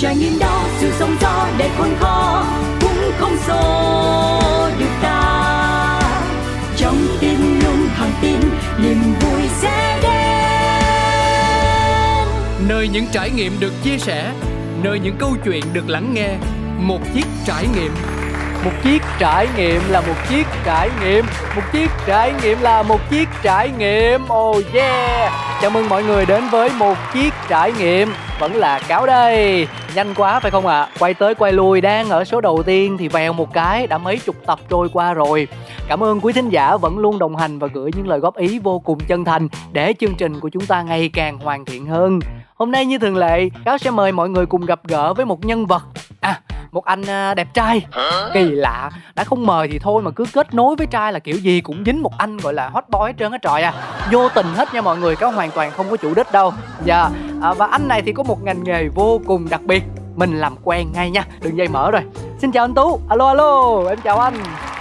trải nghiệm đó sự sống gió để khôn khó cũng không xô được ta. Trong tim luôn thẳng tin niềm vui sẽ đến. Nơi những trải nghiệm được chia sẻ nơi những câu chuyện được lắng nghe một chiếc trải nghiệm. Một chiếc trải nghiệm là một chiếc trải nghiệm một chiếc trải nghiệm là một chiếc trải nghiệm. Oh yeah! Chào mừng mọi người đến với một chiếc trải nghiệm vẫn là cáo đây. Nhanh quá phải không ạ? À? quay tới quay lui, đang ở số đầu tiên thì vèo một cái, đã mấy chục tập trôi qua rồi. Cảm ơn quý thính giả vẫn luôn đồng hành và gửi những lời góp ý vô cùng chân thành để chương trình của chúng ta ngày càng hoàn thiện hơn. Hôm nay như thường lệ, cáo sẽ mời mọi người cùng gặp gỡ với một nhân vật một anh à, đẹp trai. Kỳ lạ. Đã không mời thì thôi mà cứ kết nối với trai là kiểu gì cũng dính một anh gọi là hot boy hết trơn hết trọi à. Vô tình hết nha mọi người có hoàn toàn không có chủ đích đâu. Dạ à, và anh này thì có một ngành nghề vô cùng đặc biệt. Mình làm quen ngay nha đường dây mở rồi. Xin chào anh tú. Alo alo em chào anh.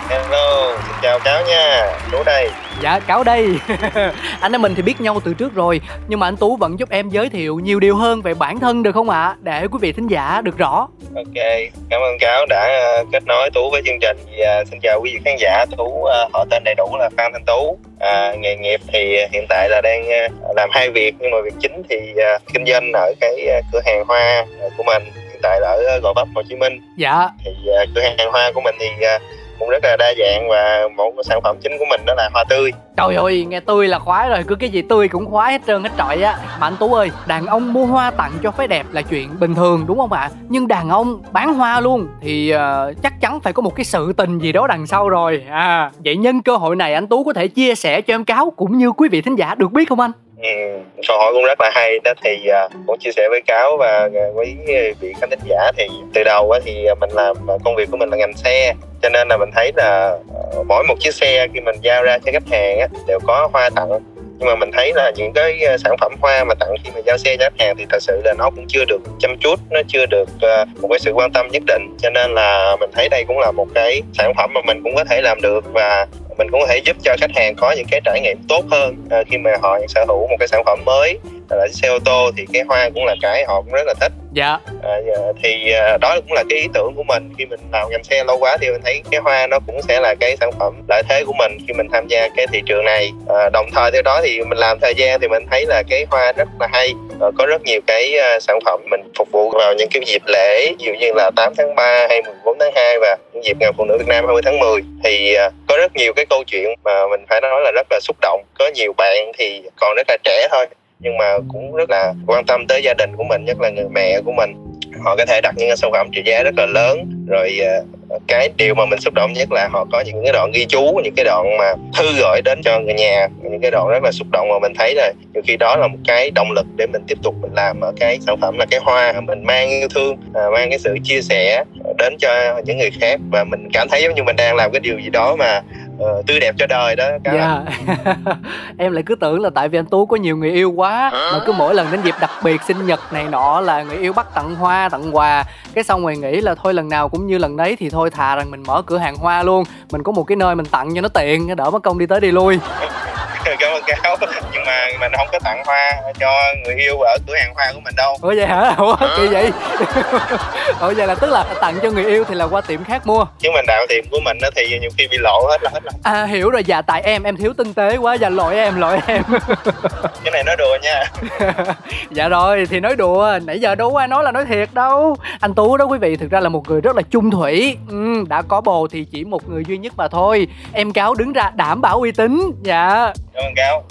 Hello, xin chào Cáo nha, Tú đây. Dạ, Cáo đây. Anh em mình thì biết nhau từ trước rồi Nhưng mà anh Tú vẫn giúp em giới thiệu nhiều điều hơn về bản thân được không ạ? À? Để quý vị thính giả được rõ. Ok, cảm ơn Cáo đã uh, kết nối Tú với chương trình. Và Xin chào quý vị khán giả, Tú uh, họ tên đầy đủ là Phan Thanh Tú. À, Nghề nghiệp thì hiện tại là đang làm hai việc Nhưng mà việc chính thì kinh doanh ở cái cửa hàng hoa của mình. Hiện tại là ở Gò Vấp, Hồ Chí Minh. Dạ. Thì cửa hàng hoa của mình thì cũng rất là đa dạng và một sản phẩm chính của mình đó là hoa tươi. Trời ơi nghe tươi là khoái rồi cứ cái gì tươi cũng khoái hết trơn hết trọi á. Mà anh tú ơi đàn ông mua hoa tặng cho phái đẹp là chuyện bình thường đúng không ạ? Nhưng đàn ông bán hoa luôn thì uh, chắc chắn phải có một cái sự tình gì đó đằng sau rồi. À vậy nhân cơ hội này anh tú có thể chia sẻ cho em cáo cũng như quý vị thính giả được biết không anh? Ừ, câu hỏi cũng rất là hay đó. Thì à, uh, cũng chia sẻ với cáo và à, với à, vị khán thính giả thì từ đầu á, thì mình làm công việc của mình là ngành xe. Cho nên là mình thấy là mỗi một chiếc xe khi mình giao ra cho khách hàng á, đều có hoa tặng. Nhưng mà mình thấy là những cái sản phẩm hoa mà tặng khi mà giao xe cho khách hàng thì thật sự là nó cũng chưa được chăm chút nó chưa được một cái sự quan tâm nhất định. Cho nên là mình thấy đây cũng là một cái sản phẩm mà mình cũng có thể làm được. Và mình cũng có thể giúp cho khách hàng có những cái trải nghiệm tốt hơn. Uh, khi mà họ sở hữu một cái sản phẩm mới là xe ô tô thì cái hoa cũng là cái họ cũng rất là thích. Dạ. À, thì à, đó cũng là cái ý tưởng của mình. Khi mình làm ngành xe lâu quá thì mình thấy cái hoa nó cũng sẽ là cái sản phẩm lợi thế của mình khi mình tham gia cái thị trường này. À, đồng thời theo đó thì mình làm thời gian thì mình thấy là cái hoa rất là hay. À, có rất nhiều cái uh, sản phẩm mình phục vụ vào những cái dịp lễ ví dụ như là 8 tháng 3 hay 14 tháng 2 và dịp ngày phụ nữ Việt Nam 20 tháng 10 thì à, có rất nhiều cái câu chuyện mà mình phải nói là rất là xúc động. Có nhiều bạn thì còn rất là trẻ thôi, nhưng mà cũng rất là quan tâm tới gia đình của mình, nhất là người mẹ của mình. Họ có thể đặt những cái sản phẩm trị giá rất là lớn, rồi à, cái điều mà mình xúc động nhất là họ có những cái đoạn ghi chú, những cái đoạn mà thư gửi đến cho người nhà, những cái đoạn rất là xúc động. Mà mình thấy là nhiều khi đó là một cái động lực để mình tiếp tục mình làm ở cái sản phẩm là cái hoa mình mang yêu thương à, mang cái sự chia sẻ đến cho những người khác và mình cảm thấy giống như mình đang làm cái điều gì đó mà uh, tươi đẹp cho đời đó dạ. yeah. em lại cứ tưởng là tại vì anh tú có nhiều người yêu quá mà cứ mỗi lần đến dịp đặc biệt sinh nhật này nọ là người yêu bắt tặng hoa tặng quà. Cái xong rồi nghĩ là thôi lần nào cũng như lần đấy thì thôi thà rằng mình mở cửa hàng hoa luôn. Mình có một cái nơi mình tặng cho nó tiện đỡ mất công đi tới đi lui cảm ơn cáo. Nhưng mà mình không có tặng hoa cho người yêu ở cửa hàng hoa của mình đâu. Ủa vậy hả? Ủa kỳ vậy? Ủa vậy là tức là tặng cho người yêu thì là qua tiệm khác mua. Chứ mình đạo tiệm của mình thì nhiều khi bị lộ hết là hết rồi. À hiểu rồi. Dạ tại em em thiếu tinh tế quá. Dạ lỗi em lỗi em. Cái này nói đùa nha. Dạ rồi thì nói đùa. Nãy giờ đâu có ai nói là nói thiệt đâu. Anh tú đó quý vị thực ra là một người rất là chung thủy. Ừ, đã có bồ thì chỉ một người duy nhất mà thôi. Em cáo đứng ra đảm bảo uy tín. Dạ cảm ơn cáo.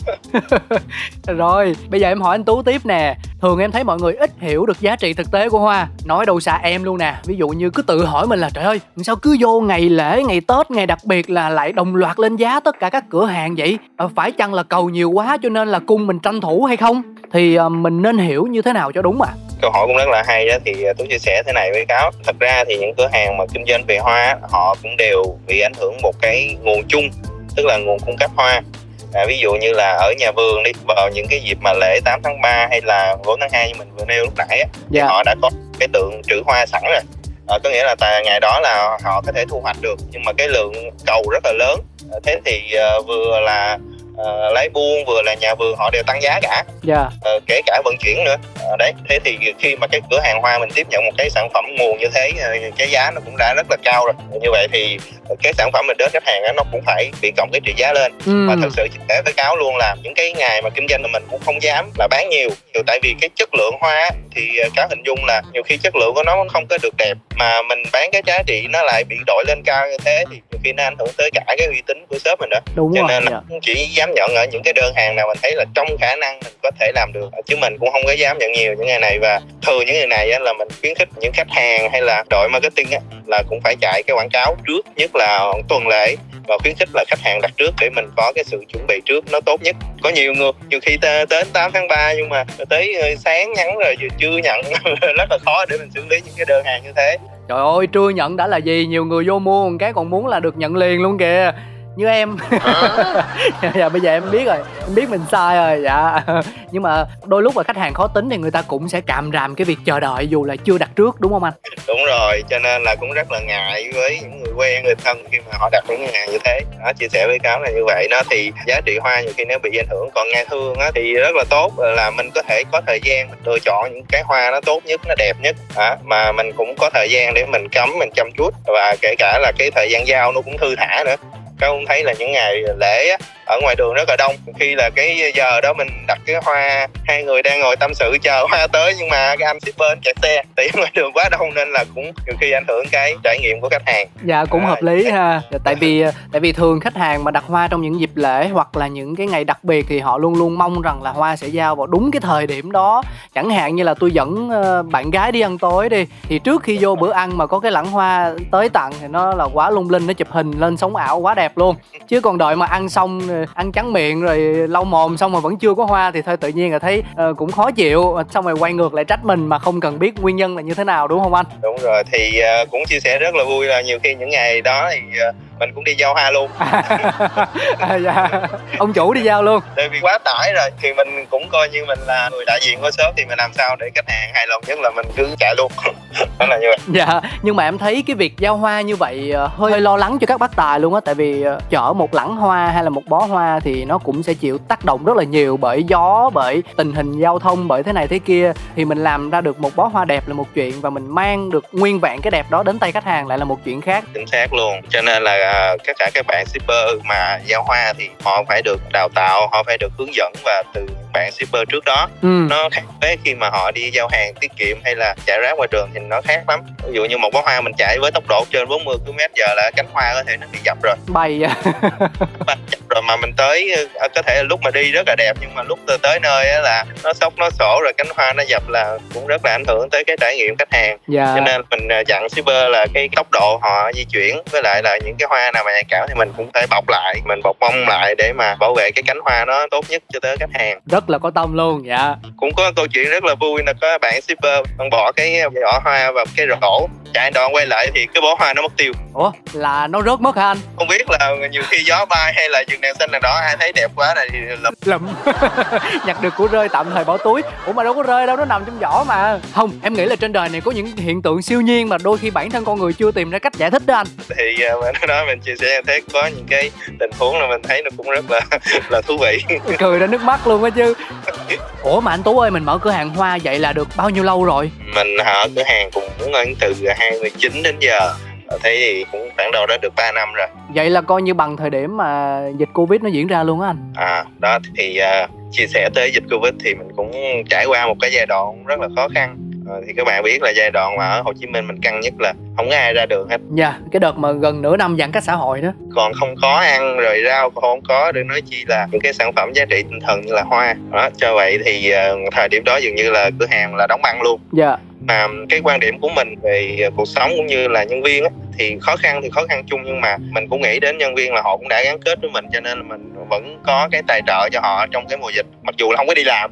Rồi bây giờ em hỏi anh tú tiếp nè. Thường em thấy mọi người ít hiểu được giá trị thực tế của hoa. Nói đâu xa em luôn nè. Ví dụ như cứ tự hỏi mình là trời ơi sao cứ vô ngày lễ ngày tết ngày đặc biệt là lại đồng loạt lên giá tất cả các cửa hàng vậy? Ờ, phải chăng là cầu nhiều quá cho nên là cung mình tranh thủ hay không? Thì uh, mình nên hiểu như thế nào cho đúng ạ? À? câu hỏi cũng rất là hay đó thì tôi chia sẻ thế này với cáo. Thật ra thì những cửa hàng mà kinh doanh về hoa họ cũng đều bị ảnh hưởng một cái nguồn chung tức là nguồn cung cấp hoa à, ví dụ như là ở nhà vườn đi vào những cái dịp mà lễ 8 tháng 3 hay là 4 tháng 2 như mình vừa nêu lúc nãy á, dạ. họ đã có cái tượng trữ hoa sẵn rồi à, có nghĩa là tại ngày đó là họ có thể thu hoạch được nhưng mà cái lượng cầu rất là lớn à, thế thì uh, vừa là uh, lấy buôn vừa là nhà vườn họ đều tăng giá cả yeah. uh, kể cả vận chuyển nữa à, đấy thế thì khi mà cái cửa hàng hoa mình tiếp nhận một cái sản phẩm nguồn như thế ờ, cái giá nó cũng đã rất là cao rồi như vậy thì cái sản phẩm mình đến khách hàng đó, nó cũng phải bị cộng cái trị giá lên ừ. và thật sự sẻ với cáo luôn là những cái ngày mà kinh doanh là mình cũng không dám là bán nhiều nhiều tại vì cái chất lượng hoa thì cáo hình dung là nhiều khi chất lượng của nó không có được đẹp mà mình bán cái giá trị nó lại bị đội lên cao như thế thì nhiều khi nó ảnh hưởng tới cả cái uy tín của shop mình đó đúng cho rồi nên là dạ. chỉ dám nhận ở những cái đơn hàng nào mình thấy là trong khả năng mình có thể làm được. Chứ mình cũng không có dám nhận nhiều những ngày này và thường những ngày này á, là mình khuyến khích những khách hàng hay là đội marketing á, là cũng phải chạy cái quảng cáo trước nhất là tuần lễ và khuyến khích là khách hàng đặt trước để mình có cái sự chuẩn bị trước nó tốt nhất. Có nhiều người nhiều khi tới 8 tháng 3 nhưng mà tới ờ, sáng nhắn rồi chưa nhận rất là khó để mình xử lý những cái đơn hàng như thế. Trời ơi trưa nhận đã là gì? Nhiều người vô mua một cái còn muốn là được nhận liền luôn kìa như em. Dạ bây giờ em biết rồi em biết mình sai rồi dạ. Nhưng mà đôi lúc là khách hàng khó tính thì người ta cũng sẽ càm ràm cái việc chờ đợi dù là chưa đặt trước đúng không anh? Đúng rồi cho nên là cũng rất là ngại với những người quen người thân khi mà họ đặt ngân hàng như thế. Đó chia sẻ với cáo là như vậy. Đó thì giá trị hoa nhiều khi nó bị ảnh hưởng còn nghe thương á thì rất là tốt. Là mình có thể có thời gian mình lựa chọn những cái hoa nó tốt nhất nó đẹp nhất. Đó, mà mình cũng có thời gian để mình cắm mình chăm chút. Và kể cả là cái thời gian giao nó cũng thư thả nữa các ông thấy là những ngày lễ á, ở ngoài đường rất là đông. Khi là cái giờ đó mình đặt cái hoa hai người đang ngồi tâm sự chờ hoa tới nhưng mà cái anh shipper kẹt xe. Tại ngoài đường quá đông nên là cũng nhiều khi ảnh hưởng cái trải nghiệm của khách hàng. Dạ cũng À, hợp lý ha. Tại vì tại vì thường khách hàng mà đặt hoa trong những dịp lễ hoặc là những cái ngày đặc biệt thì họ luôn luôn mong rằng là hoa sẽ giao vào đúng cái thời điểm đó. Chẳng hạn như là tôi dẫn ờ, bạn gái đi ăn tối đi thì trước khi vô bữa ăn mà có cái lẵng hoa tới tặng thì nó là quá lung linh nó chụp hình lên sống ảo quá đẹp luôn. Chứ còn đợi mà ăn xong ăn trắng miệng rồi lau mồm xong mà vẫn chưa có hoa thì thôi tự nhiên là thấy uh, cũng khó chịu. Xong rồi quay ngược lại trách mình mà không cần biết nguyên nhân là như thế nào đúng không anh? Đúng rồi thì uh, cũng chia sẻ rất là vui là nhiều khi những ngày đó thì uh mình cũng đi giao hoa luôn. À, dạ. ông chủ đi giao luôn. Tại vì quá tải rồi. Thì mình cũng coi như mình là người đại diện của shop thì mình làm sao để khách hàng hài lòng nhất là mình cứ chạy luôn. Đó là như vậy. Dạ. Nhưng mà em thấy cái việc giao hoa như vậy ờ, hơi, hơi lo lắng cho các bác tài luôn á. Tại vì ờ, chở một lẵng hoa hay là một bó hoa thì nó cũng sẽ chịu tác động rất là nhiều bởi gió bởi tình hình giao thông bởi thế này thế kia. Thì mình làm ra được một bó hoa đẹp là một chuyện và mình mang được nguyên vẹn cái đẹp đó đến tay khách hàng lại là một chuyện khác. Chính xác luôn. Cho nên là à, tất cả các bạn shipper mà giao hoa thì họ phải được đào tạo họ phải được hướng dẫn và từ bạn shipper trước đó. Ừ. Nó khác với khi mà họ đi giao hàng tiết kiệm hay là chạy ráp ngoài đường thì nó khác lắm. Ví dụ như một bó hoa mình chạy với tốc độ trên 40 km giờ là cánh hoa có thể nó bị dập rồi. Bay dập rồi mà mình tới ờ, có thể là lúc mà đi rất là đẹp nhưng mà lúc tới- tới nơi á là nó sốc nó sổ rồi cánh hoa nó dập là cũng rất là ảnh hưởng tới cái trải nghiệm khách hàng. Dạ. Cho nên mình à, dặn shipper là cái tốc độ họ di chuyển với lại là những cái hoa nào mà nhạy cảm thì mình cũng phải bọc lại mình bọc bông lại để mà bảo vệ cái cánh hoa nó tốt nhất cho tới khách hàng. rất là có tâm luôn dạ. Cũng có câu chuyện rất là vui là có bạn shipper bạn bỏ cái vỏ hoa vào cái rổ chạy đoạn quay lại thì cái bó hoa nó mất tiêu. Ủa là nó rớt mất hả anh? Không biết là nhiều khi gió bay hay là dừng đèn xanh đèn đỏ ai thấy đẹp quá này thì lập lụm nhặt được của rơi tạm thời bỏ túi. Ủa mà đâu có rơi đâu nó nằm trong vỏ mà. Không em nghĩ là trên đời này có những hiện tượng siêu nhiên mà đôi khi bản thân con người chưa tìm ra cách giải thích đó anh. Thì à, mình nói mình chia sẻ thấy có những cái tình huống là mình thấy nó cũng rất là là thú vị. Cười ra nước mắt luôn á chứ ủa mà anh tú ơi mình mở cửa hàng hoa vậy là được bao nhiêu lâu rồi? Mình ở cửa hàng cũng từ 29 đến giờ. Thế thì cũng khoảng đầu đó được 3 năm rồi. Vậy là coi như bằng thời điểm mà dịch covid nó diễn ra luôn á anh. À đó thì à, chia sẻ tới dịch covid thì mình cũng trải qua một cái giai đoạn rất là khó khăn thì các bạn biết là giai đoạn mà ở Hồ Chí Minh mình căng nhất là không có ai ra đường hết. Dạ cái đợt mà gần nửa năm giãn cách xã hội đó. Còn không có ăn rồi rau còn không có để nói chi là những cái sản phẩm giá trị tinh thần như là hoa. Đó cho vậy thì à, thời điểm đó dường như là cửa hàng là đóng băng luôn. Dạ. Mà cái quan điểm của mình về cuộc sống cũng như là nhân viên á, thì khó khăn thì khó khăn chung nhưng mà mình cũng nghĩ đến nhân viên là họ cũng đã gắn kết với mình cho nên là mình vẫn có cái tài trợ cho họ trong cái mùa dịch mặc dù là không có đi làm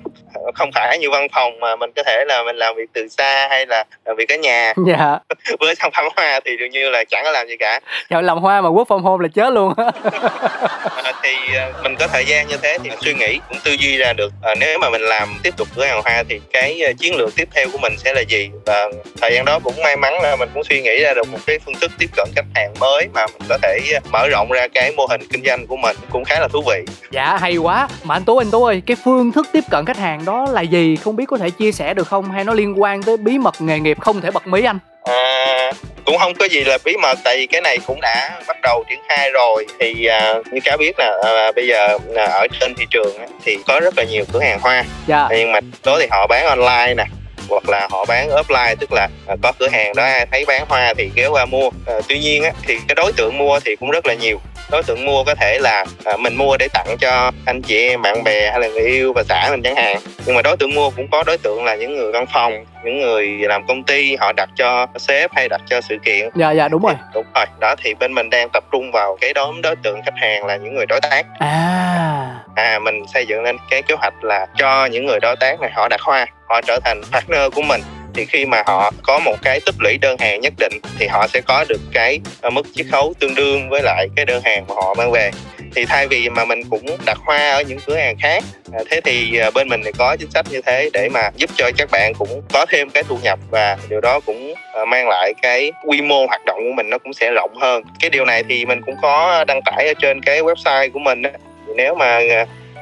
không phải như văn phòng mà mình có thể là mình làm việc từ xa hay là làm việc ở nhà. Dạ. Với sản phẩm hoa thì dường như là chẳng có làm gì cả. Trời làm hoa mà work from home là chết luôn thì ờ, mình có thời gian như thế thì suy nghĩ cũng tư duy ra được. À, nếu mà mình làm tiếp tục cửa hàng hoa thì cái ờ, chiến lược tiếp theo của mình sẽ là gì? Và thời gian đó cũng may mắn là mình cũng suy nghĩ ra được một cái phương thức tiếp cận khách hàng mới mà mình có thể mở rộng ra cái mô hình kinh doanh của mình cũng khá là thú vị. Dạ hay quá. Mà anh tú anh tú ơi cái phương thức tiếp cận khách hàng đó là gì? Không biết có thể chia sẻ được không? Hay nó liên quan tới bí mật nghề nghiệp không thể bật mí anh? À, cũng không có gì là bí mật tại vì cái này cũng đã bắt đầu triển khai rồi. Thì à, như cá biết là à, bây giờ à, ở trên thị trường á, thì có rất là nhiều cửa hàng hoa. Dạ. nhưng mà đó thì họ bán online nè hoặc là họ bán offline tức là à, có cửa hàng đó ai thấy bán hoa thì ghé qua mua. À, tuy nhiên á, thì cái đối tượng mua thì cũng rất là nhiều đối tượng mua có thể là à, mình mua để tặng cho anh chị em bạn bè hay là người yêu và xã mình chẳng hạn. Nhưng mà đối tượng mua cũng có đối tượng là những người văn phòng những người làm công ty họ đặt cho sếp hay đặt cho sự kiện. Dạ dạ đúng rồi. Đúng rồi. Đó thì bên mình đang tập trung vào cái đó đối tượng khách hàng là những người đối tác. À. À mình xây dựng lên cái kế hoạch là cho những người đối tác này họ đặt hoa họ trở thành partner của mình thì khi mà họ có một cái tích lũy đơn hàng nhất định, thì họ sẽ có được cái ờ, mức chiết khấu tương đương với lại cái đơn hàng mà họ mang về. Thì thay vì mà mình cũng đặt hoa ở những cửa hàng khác ờ, thế thì ờ, bên mình thì có chính sách như thế để mà giúp cho các bạn cũng có thêm cái thu nhập và điều đó cũng mang lại cái quy mô hoạt động của mình nó cũng sẽ rộng hơn. Cái điều này thì mình cũng có đăng tải ở trên cái website của mình thì nếu mà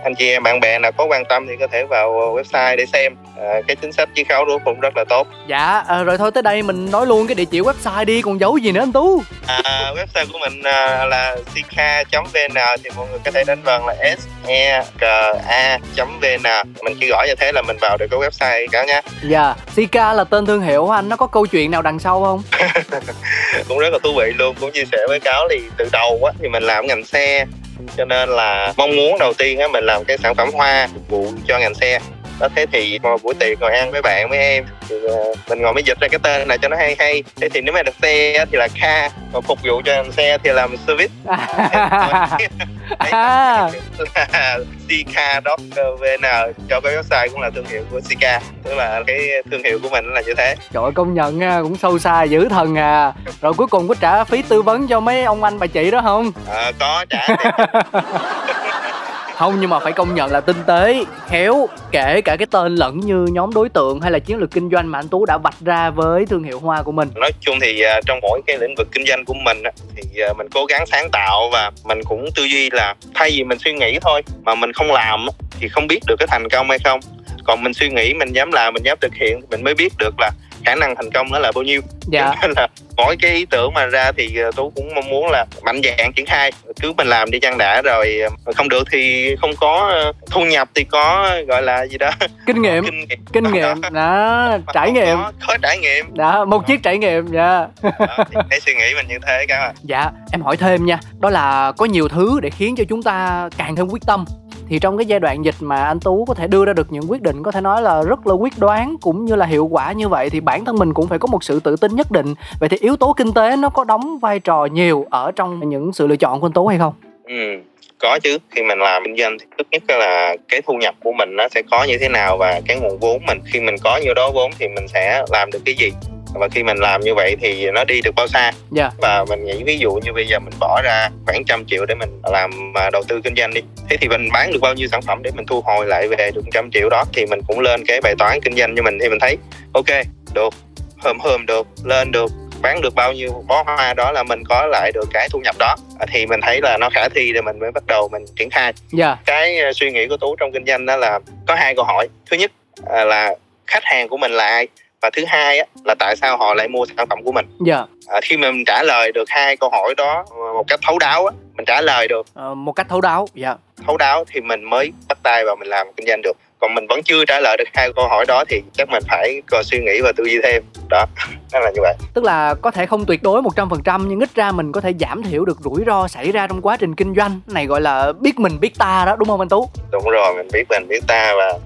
anh chị em bạn bè nào có quan tâm thì có thể vào website để xem. À, cái chính sách chiết khấu đó cũng rất là tốt. Dạ à, rồi thôi tới đây mình nói luôn cái địa chỉ website đi còn giấu gì nữa anh tú? À, website của mình à, là sika.vn thì mọi người có thể đánh vần là s e k a vn mình chỉ gõ như thế là mình vào được cái website cả nhé dạ sika là tên thương hiệu anh? Nó có câu chuyện nào đằng sau không? Cũng rất là thú vị luôn cũng chia sẻ với cáo thì từ đầu á thì mình làm ngành xe cho nên là mong muốn đầu tiên á mình làm cái sản phẩm hoa phục vụ cho ngành xe. Đó thế thì ngồi buổi tiệc ngồi ăn với bạn với em thì uh, mình ngồi mới dịch ra cái tên này cho nó hay hay. Thế thì nếu mà đặt xe thì là kha. Còn phục vụ cho ngành xe thì làm service à. Sika.vn cho cái website cũng là thương hiệu của Sika. Tức là cái thương hiệu của mình là như thế. Trời công nhận nha cũng sâu xa dữ thần à. Rồi cuối cùng có trả phí tư vấn cho mấy ông anh bà chị đó không? À, có trả không nhưng mà phải công nhận là tinh tế khéo kể cả cái tên lẫn như nhóm đối tượng hay là chiến lược kinh doanh mà anh tú đã vạch ra với thương hiệu hoa của mình. Nói chung thì uh, trong mỗi cái lĩnh vực kinh doanh của mình thì uh, mình cố gắng sáng tạo và mình cũng tư duy là thay vì mình suy nghĩ thôi mà mình không làm thì không biết được cái thành công hay không. Còn mình suy nghĩ mình dám làm mình dám thực hiện mình mới biết được là khả năng thành công nó là bao nhiêu. Dạ. nên là mỗi cái ý tưởng mà ra thì ờ, tú cũng mong muốn là mạnh dạng triển khai. Cứ mình làm đi chăng đã rồi ờ, không được thì không có ờ, thu nhập thì có gọi là gì đó. Kinh nghiệm. Kinh nghiệm, kinh nghiệm. Đó, đó trải nghiệm có, có trải nghiệm. Đó một chiếc trải nghiệm dạ. Đó, hãy suy nghĩ mình như thế các bạn. Dạ em hỏi thêm nha đó là có nhiều thứ để khiến cho chúng ta càng thêm quyết tâm thì trong cái giai đoạn dịch mà anh tú có thể đưa ra được những quyết định có thể nói là rất là quyết đoán cũng như là hiệu quả như vậy, thì bản thân mình cũng phải có một sự tự tin nhất định. Vậy thì yếu tố kinh tế nó có đóng vai trò nhiều ở trong những sự lựa chọn của anh tú hay không? Ừ có chứ. Khi mình làm kinh doanh thì thứ nhất là cái thu nhập của mình nó sẽ có như thế nào và cái nguồn vốn mình. Khi mình có nhiêu đó vốn thì mình sẽ làm được cái gì và khi mình làm như vậy thì nó đi được bao xa yeah. Dạ. và mình nghĩ ví dụ như bây giờ mình bỏ ra khoảng trăm triệu để mình làm à, đầu tư kinh doanh đi thế thì mình bán được bao nhiêu sản phẩm để mình thu hồi lại về được trăm triệu đó thì mình cũng lên cái bài toán kinh doanh cho mình thì mình thấy ok được hôm hôm được lên được bán được bao nhiêu bó hoa đó là mình có lại được cái thu nhập đó thì mình thấy là nó khả thi để mình mới bắt đầu mình triển khai yeah. Dạ. cái à, suy nghĩ của tú trong kinh doanh đó là có hai câu hỏi thứ nhất à, là khách hàng của mình là ai và thứ hai á, là tại sao họ lại mua sản phẩm của mình? Dạ. À, khi mà mình trả lời được hai câu hỏi đó một cách thấu đáo á, mình trả lời được. À, một cách thấu đáo dạ. Thấu đáo thì mình mới bắt tay vào mình làm kinh doanh được. Còn mình vẫn chưa trả lời được hai câu hỏi đó thì chắc mình phải còn suy nghĩ và tư duy thêm. Đó nó là như vậy. Tức là có thể không tuyệt đối 100% nhưng ít ra mình có thể giảm thiểu được rủi ro xảy ra trong quá trình kinh doanh. Này gọi là biết mình biết ta đó đúng không anh tú? Đúng rồi mình biết mình biết ta và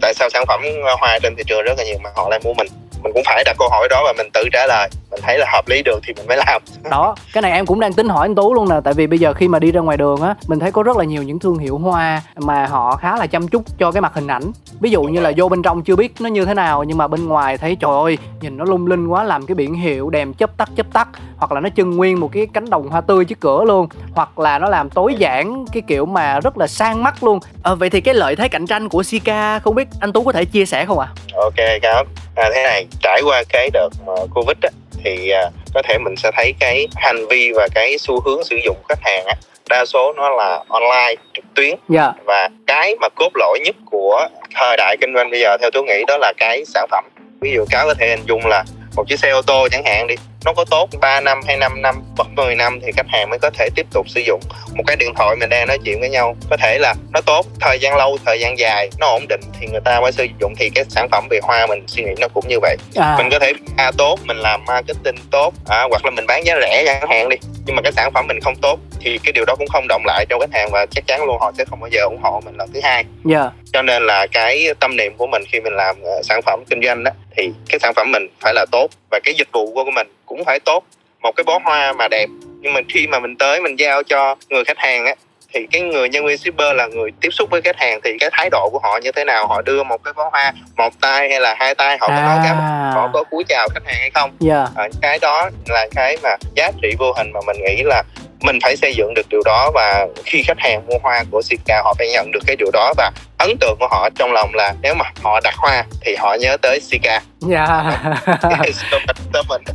tại sao sản phẩm hoa trên thị trường rất là nhiều mà họ lại mua mình mình cũng phải đặt câu hỏi đó và mình tự trả lời mình thấy là hợp lý được thì mình mới làm đó cái này em cũng đang tính hỏi anh tú luôn nè tại vì bây giờ khi mà đi ra ngoài đường á mình thấy có rất là nhiều những thương hiệu hoa mà họ khá là chăm chút cho cái mặt hình ảnh ví dụ như là vô bên trong chưa biết nó như thế nào nhưng mà bên ngoài thấy trời ơi nhìn nó lung linh quá làm cái biển hiệu đèn chấp tắt chấp tắt hoặc là nó trưng nguyên một cái cánh đồng hoa tươi trước cửa luôn hoặc là nó làm tối giản cái kiểu mà rất là sang mắt luôn à, vậy thì cái lợi thế cạnh tranh của Sika không biết anh Tú có thể chia sẻ không ạ? À? Ok cảm à, thế này trải qua cái đợt mà Covid á, thì à, có thể mình sẽ thấy cái hành vi và cái xu hướng sử dụng khách hàng á, đa số nó là online trực tuyến yeah. Dạ. và cái mà cốt lõi nhất của thời đại kinh doanh bây giờ theo tôi nghĩ đó là cái sản phẩm ví dụ cáo có thể hình dung là một chiếc xe ô tô chẳng hạn đi nó có tốt 3 năm hay 5 năm hoặc 10 năm thì khách hàng mới có thể tiếp tục sử dụng một cái điện thoại mình đang nói chuyện với nhau có thể là nó tốt thời gian lâu thời gian dài nó ổn định thì người ta mới sử dụng thì cái sản phẩm về hoa mình suy nghĩ nó cũng như vậy à. mình có thể a tốt mình làm marketing tốt à, hoặc là mình bán giá rẻ chẳng hạn đi nhưng mà cái sản phẩm mình không tốt thì cái điều đó cũng không động lại cho khách hàng và chắc chắn luôn họ sẽ không bao giờ ủng hộ mình lần thứ hai yeah. Dạ. cho nên là cái tâm niệm của mình khi mình làm uh, sản phẩm kinh doanh đó thì cái sản phẩm mình phải là tốt và cái dịch vụ của mình cũng phải tốt. Một cái bó hoa mà đẹp nhưng mà khi mà mình tới mình giao cho người khách hàng á thì cái người nhân viên shipper là người tiếp xúc với khách hàng thì cái thái độ của họ như thế nào? Họ đưa một cái bó hoa một tay hay là hai tay? Họ có à. nói cái họ có cúi chào khách hàng hay không? Yeah. à, cái đó là cái mà giá trị vô hình mà mình nghĩ là mình phải xây dựng được điều đó. Và khi khách hàng mua hoa của Sika họ phải nhận được cái điều đó. Và ấn tượng của họ trong lòng là nếu mà họ đặt hoa thì họ nhớ tới Sika. Dạ.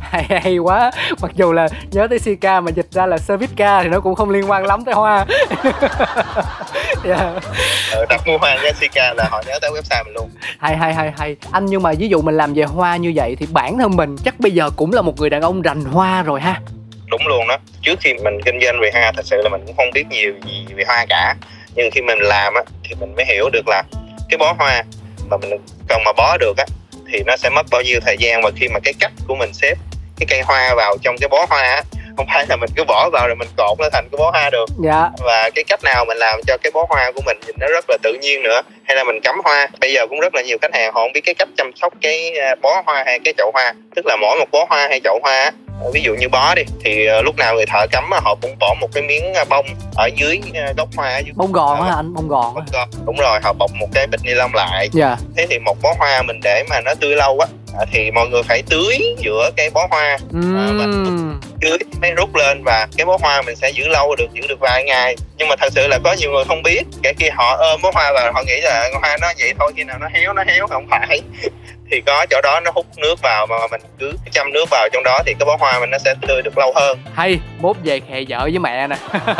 hay, hay quá. Mặc dù là nhớ tới Sika mà dịch ra là service ca thì nó cũng không liên quan lắm tới hoa. yeah. Ờ, đặt mua hoa Sika là họ nhớ tới website mình luôn. Hay hay hay hay. Anh nhưng mà ví dụ mình làm về hoa như vậy thì bản thân mình chắc bây giờ cũng là một người đàn ông rành hoa rồi ha đúng luôn đó trước khi mình kinh doanh về hoa thật sự là mình cũng không biết nhiều gì về hoa cả nhưng khi mình làm á thì mình mới hiểu được là cái bó hoa mà mình cần mà bó được á thì nó sẽ mất bao nhiêu thời gian và khi mà cái cách của mình xếp cái cây hoa vào trong cái bó hoa á không phải là mình cứ bỏ vào rồi mình cột nó thành cái bó hoa được dạ. và cái cách nào mình làm cho cái bó hoa của mình nhìn nó rất là tự nhiên nữa hay là mình cắm hoa bây giờ cũng rất là nhiều khách hàng họ không biết cái cách chăm sóc cái à, bó hoa hay cái chậu hoa tức là mỗi một bó hoa hay chậu hoa ví dụ như bó đi thì uh, lúc nào người thợ cắm họ cũng bỏ một cái miếng à, bông ở dưới uh, gốc hoa dưới bông gòn á anh? Bông gòn bông gòn đúng rồi họ bọc một cái bịch ni lông lại. Dạ. thế thì một bó hoa mình để mà nó tươi lâu á thì mọi người phải tưới giữa cái bó hoa. Uhm. à, mình tưới mới rút lên và cái bó hoa mình sẽ giữ lâu được giữ được vài ngày. Nhưng mà thật sự là có nhiều người không biết kể khi họ ôm bó hoa và họ nghĩ là hoa nó vậy thôi khi nào nó héo nó héo không phải thì có chỗ đó nó hút nước vào mà mình cứ chăm nước vào trong đó thì cái bó hoa mình nó sẽ tươi được lâu hơn. Hay mốt về khè vợ với mẹ nè.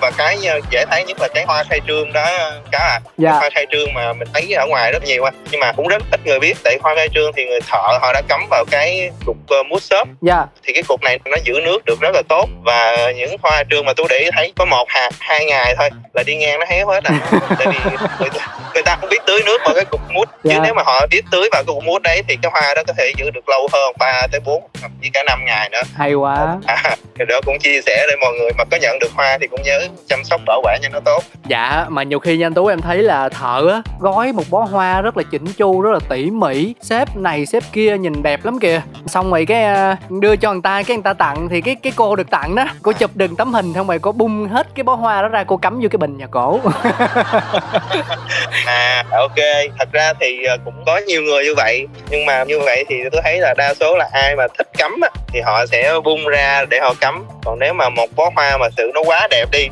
Và cái dễ thấy nhất là cái hoa khai trương đó cá à. Dạ. hoa khai trương mà mình thấy ở ngoài rất nhiều nhưng mà cũng rất ít người biết tại hoa khai trương thì người thợ họ đã cắm vào cái cục uh, mút xốp. Dạ. thì cái cục này nó giữ nước được rất là tốt. Và những hoa trương mà tôi để thấy có một hạt hai ngày thôi là đi ngang nó héo hết à. Tại vì người ta, người ta không biết tưới nước vào cái cục mút. Dạ. chứ nếu mà họ biết tưới vào cái cục mút đấy thì cái hoa đó có thể giữ được lâu hơn 3 tới 4 thậm chí cả 5 ngày nữa. Hay quá. À, thì đó cũng chia sẻ để mọi người mà có nhận được hoa thì cũng nhớ chăm sóc bảo quản cho nó tốt. Dạ mà nhiều khi nha anh tú em thấy là thợ á gói một bó hoa rất là chỉnh chu rất là tỉ mỉ. Xếp này xếp kia nhìn đẹp lắm kìa. Xong rồi cái à, đưa cho người ta cái người ta tặng thì cái cái cô được tặng đó. Cô chụp đừng tấm hình xong rồi cô bung hết cái bó hoa đó ra cô cắm vô cái bình nhà cổ. À ok. Thật ra thì à, cũng có nhiều người như vậy. Nhưng mà như vậy thì tôi thấy là đa số là ai mà thích cắm á, thì họ sẽ bung ra để họ cắm. Còn nếu mà một bó hoa mà sự nó quá đẹp đi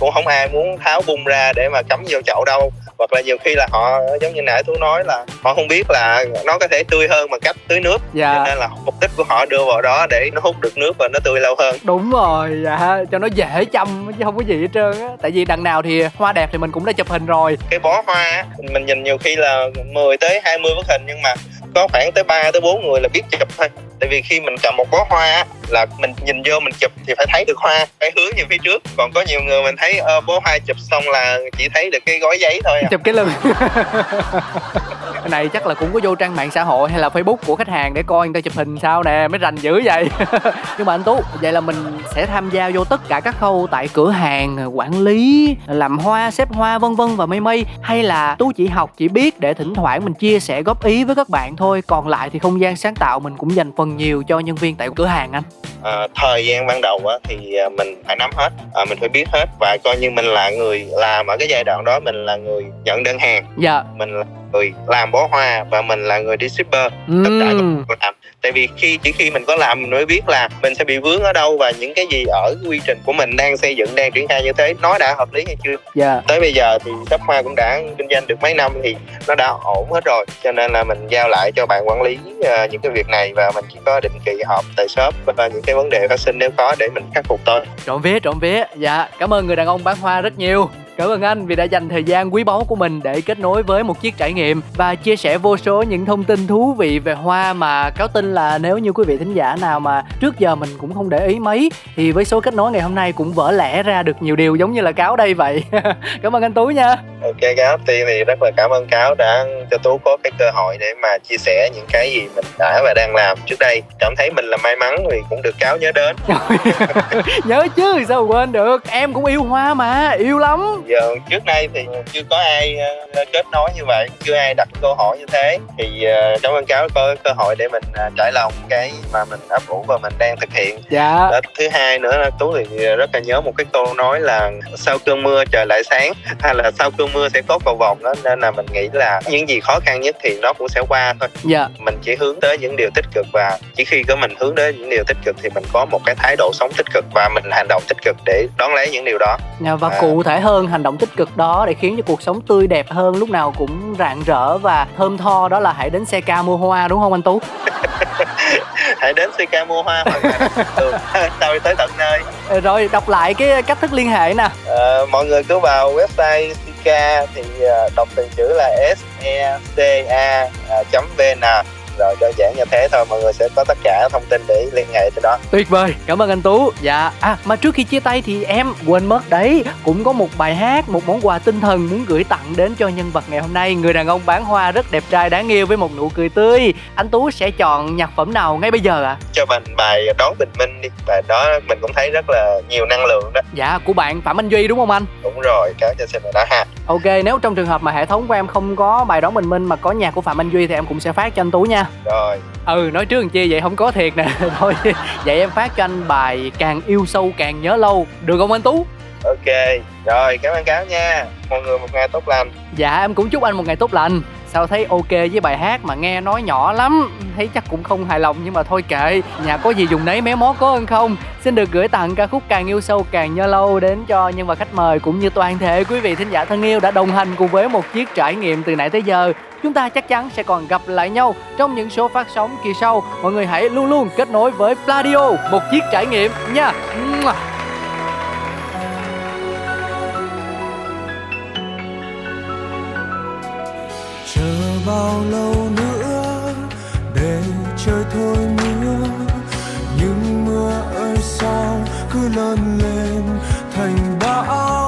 cũng không ai muốn tháo bung ra để mà cắm vô chậu đâu. Hoặc là nhiều khi là họ giống như nãy tôi nói là họ không biết là nó có thể tươi hơn bằng cách tưới nước. Dạ. cho nên là mục đích của họ đưa vào đó để nó hút được nước và nó tươi lâu hơn. Đúng rồi dạ cho nó dễ chăm chứ không có gì hết trơn á. Tại vì đằng nào thì hoa đẹp thì mình cũng đã chụp hình rồi. Cái bó hoa mình nhìn nhiều khi là 10 tới 20 bức hình nhưng mà có khoảng tới 3 tới 4 người là biết chụp thôi. Tại vì khi mình cầm một bó hoa là mình nhìn vô mình chụp thì phải thấy được hoa cái hướng như phía trước. Còn có nhiều người mình thấy uh, bó hoa chụp xong là chỉ thấy được cái gói giấy thôi à. chụp cái lưng cái này chắc là cũng có vô trang mạng xã hội hay là facebook của khách hàng để coi người ta chụp hình sao nè mới rành dữ vậy. Nhưng mà anh tú vậy là mình sẽ tham gia vô tất cả các khâu tại cửa hàng quản lý làm hoa xếp hoa vân vân và mây mây. Hay là tú chỉ học chỉ biết để thỉnh thoảng mình chia sẻ góp ý với các bạn thôi còn lại thì không gian sáng tạo mình cũng dành phần nhiều cho nhân viên tại cửa hàng anh. À, thời gian ban đầu á, thì à, mình phải nắm hết à, mình phải biết hết và coi như mình là người làm ở cái giai đoạn đó mình là người nhận đơn hàng. Dạ. Mình là người làm bó hoa và mình là người đi shipper. Tất cả Ừm, các làm. Tại vì khi chỉ khi mình có làm mình mới biết là mình sẽ bị vướng ở đâu và những cái gì ở quy trình của mình đang xây dựng đang triển khai như thế nó đã hợp lý hay chưa? Dạ. Tới bây giờ thì shop hoa cũng đã kinh doanh được mấy năm thì nó đã ổn hết rồi. Cho nên là mình giao lại cho bạn quản lý ờ, những cái việc này và mình chỉ có định kỳ họp tại shop và những cái vấn đề phát sinh nếu có để mình khắc phục thôi. Trộm vía trộm vía. Dạ cảm ơn người đàn ông bán hoa rất nhiều Cảm ơn anh vì đã dành thời gian quý báu của mình để kết nối với một chiếc trải nghiệm và chia sẻ vô số những thông tin thú vị về hoa mà cáo tin là nếu như quý vị thính giả nào mà trước giờ mình cũng không để ý mấy thì với số kết nối ngày hôm nay cũng vỡ lẽ ra được nhiều điều giống như là cáo đây vậy. Cảm ơn anh Tú nha. ok cáo tiên thì rất là cảm ơn cáo đã cho tú có cái cơ hội để mà chia sẻ những cái gì mình đã và đang làm trước đây cảm thấy mình là may mắn vì cũng được cáo nhớ đến Nhớ chứ sao quên được. Em cũng yêu hoa mà, yêu lắm. Giờ trước đây thì chưa có ai ờ, kết nối như vậy chưa ai đặt câu hỏi như thế thì ờ, cảm ơn cáo có cơ hội để mình ờ, trải lòng cái mà mình ấp ủ và mình đang thực hiện Dạ. Đó, thứ hai nữa là tú thì rất là nhớ một cái câu nói là sau cơn mưa trời lại sáng hay là sau cơn mưa sẽ có cầu vồng đó nên là mình nghĩ là những gì khó khăn nhất thì nó cũng sẽ qua thôi Dạ. mình chỉ hướng tới những điều tích cực và chỉ khi có mình hướng tới những điều tích cực thì mình có một cái thái độ sống tích cực và mình hành động tích cực để đón lấy những điều đó Dạ, Và À. cụ thể hơn hành động tích cực đó để khiến cho cuộc sống tươi đẹp hơn lúc nào cũng rạng rỡ và thơm tho. Đó là hãy đến ca mua hoa đúng không anh Tú? hãy đến CK mua hoa hoặc là đường sau tới tận nơi? Ờ, Rồi đọc lại cái cách thức liên hệ nè. Ờ, mọi người cứ vào website CK thì ờ, đọc từng chữ là s e c a vn rồi đơn giản như thế thôi mọi người sẽ có tất cả thông tin để liên hệ tới đó Tuyệt vời, cảm ơn anh Tú. Dạ, à mà trước khi chia tay thì em quên mất đấy, cũng có một bài hát, một món quà tinh thần muốn gửi tặng đến cho nhân vật ngày hôm nay, người đàn ông bán hoa rất đẹp trai đáng yêu với một nụ cười tươi. Anh Tú sẽ chọn nhạc phẩm nào ngay bây giờ ạ? À? cho mình bài đón bình minh đi bài đó mình cũng thấy rất là nhiều năng lượng đó Dạ, của bạn Phạm Anh Duy đúng không anh? đúng rồi cáo cho xin đó ha Ok, nếu trong trường hợp mà hệ thống của em không có bài đón bình minh mà có nhạc của Phạm Anh Duy thì em cũng sẽ phát cho anh Tú nha. Rồi. Ừ, nói trước làm chi vậy không có thiệt nè. Thôi, vậy em phát cho anh bài càng yêu sâu càng nhớ lâu. Được không anh Tú? ok rồi cảm ơn cáo nha. Mọi người một ngày tốt lành. Dạ em cũng chúc anh một ngày tốt lành. Sao thấy ok với bài hát mà nghe nói nhỏ lắm. Thấy chắc cũng không hài lòng nhưng mà thôi kệ. Nhà có gì dùng nấy méo mó có hơn không? Xin được gửi tặng ca khúc Càng yêu sâu càng nhớ lâu Đến cho nhân vật khách mời cũng như toàn thể quý vị thính giả thân yêu Đã đồng hành cùng với một chiếc trải nghiệm từ nãy tới giờ Chúng ta chắc chắn sẽ còn gặp lại nhau trong những số phát sóng kỳ sau. Mọi người hãy luôn luôn kết nối với Pladio, Một chiếc trải nghiệm nha. Chờ bao lâu nữa để trời thôi mưa nhưng mưa ơi sao cứ lớn lên thành bão?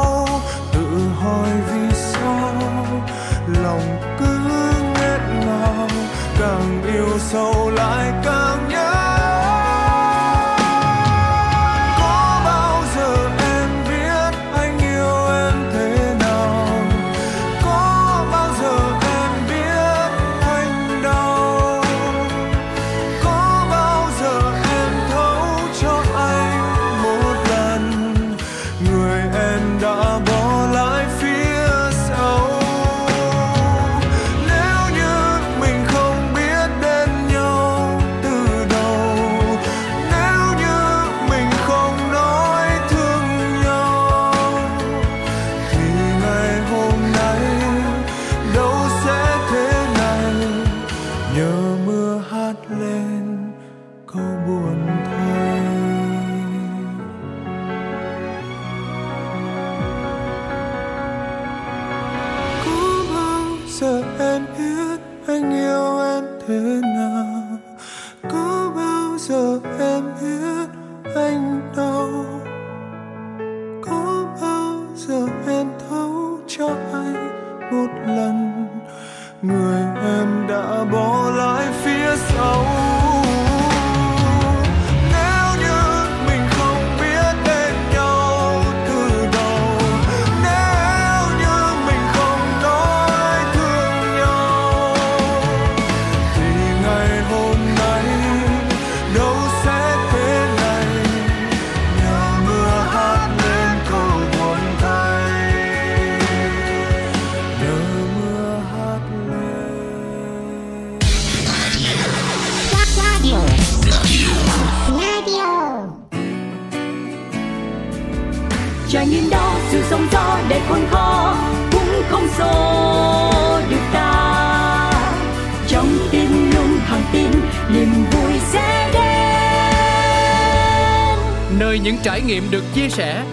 Nghiệm được chia sẻ,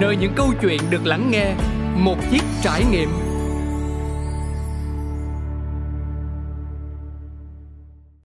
nơi những câu chuyện được lắng nghe, một chiếc trải nghiệm.